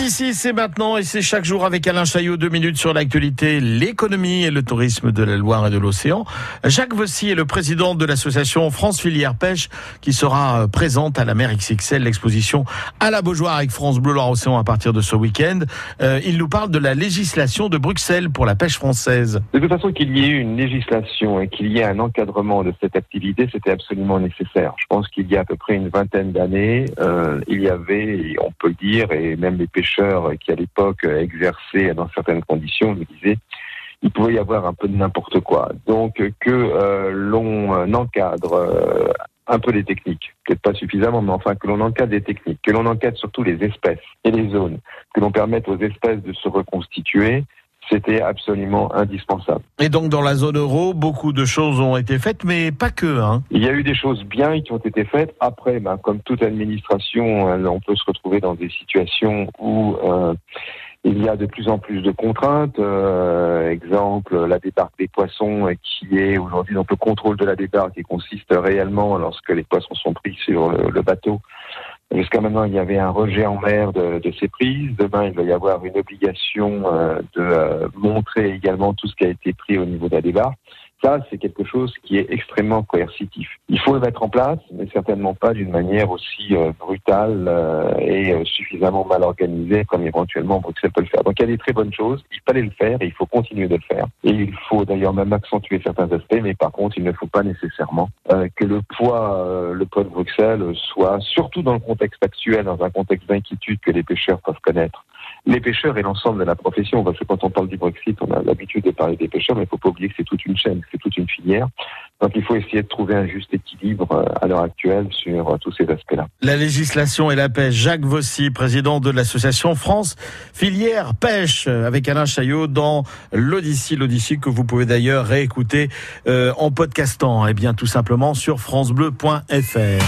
L'Odyssée, c'est maintenant et c'est chaque jour avec Alain Chaillot, deux minutes sur l'actualité, l'économie et le tourisme de la Loire et de l'océan. Jacques Vossy est le président de l'association France Filière Pêche qui sera euh, présente à la mer XXL, l'exposition à la Beaujoire avec France Bleu Loire-Océan à partir de ce week-end. Euh, il nous parle de la législation de Bruxelles pour la pêche française. De toute façon, qu'il y ait eu une législation et qu'il y ait un encadrement de cette activité, c'était absolument nécessaire. Je pense qu'il y a à peu près une vingtaine d'années, euh, il y avait, on peut dire, et même les pêcheurs qui à l'époque exerçaient dans certaines conditions le disaient, il pouvait y avoir un peu de n'importe quoi. Donc que euh, l'on encadre euh, un peu les techniques, peut-être pas suffisamment, mais enfin que l'on encadre les techniques, que l'on encadre surtout les espèces et les zones, que l'on permette aux espèces de se reconstituer, c'était absolument indispensable. Et donc dans la zone euro, beaucoup de choses ont été faites, mais pas que. Hein. Il y a eu des choses bien qui ont été faites. Après, ben, comme toute administration, hein, on peut se retrouver dans des situations où euh, il y a de plus en plus de contraintes. Euh, exemple, la débarque des poissons qui est aujourd'hui donc le contrôle de la débarque qui consiste réellement lorsque les poissons sont pris sur le bateau Jusqu'à maintenant, il y avait un rejet en mer de, ces prises. Demain, il va y avoir une obligation euh, de euh, montrer également tout ce qui a été pris au niveau de la débarque. Ça, c'est quelque chose qui est extrêmement coercitif. Il faut le mettre en place, mais certainement pas d'une manière aussi euh, brutale euh, et euh, suffisamment mal organisée comme éventuellement Bruxelles peut le faire. Donc il y a des très bonnes choses, il fallait le faire et il faut continuer de le faire. Et il faut d'ailleurs même accentuer certains aspects, mais par contre, il ne faut pas nécessairement que le poids, le poids de Bruxelles soit, surtout dans le contexte actuel, dans un contexte d'inquiétude que les pêcheurs peuvent connaître, les pêcheurs et l'ensemble de la profession, parce que quand on parle du Brexit, on a l'habitude de parler des pêcheurs, mais il ne faut pas oublier que c'est toute une chaîne, c'est toute une filière. Donc il faut essayer de trouver un juste équilibre euh, à l'heure actuelle sur euh, tous ces aspects-là. La législation et la pêche. Jacques Vossy, président de l'association France Filière Pêche, euh, avec Alain Chaillot dans l'Odyssée, l'Odyssée que vous pouvez d'ailleurs réécouter en podcastant, et eh bien tout simplement sur francebleu.fr.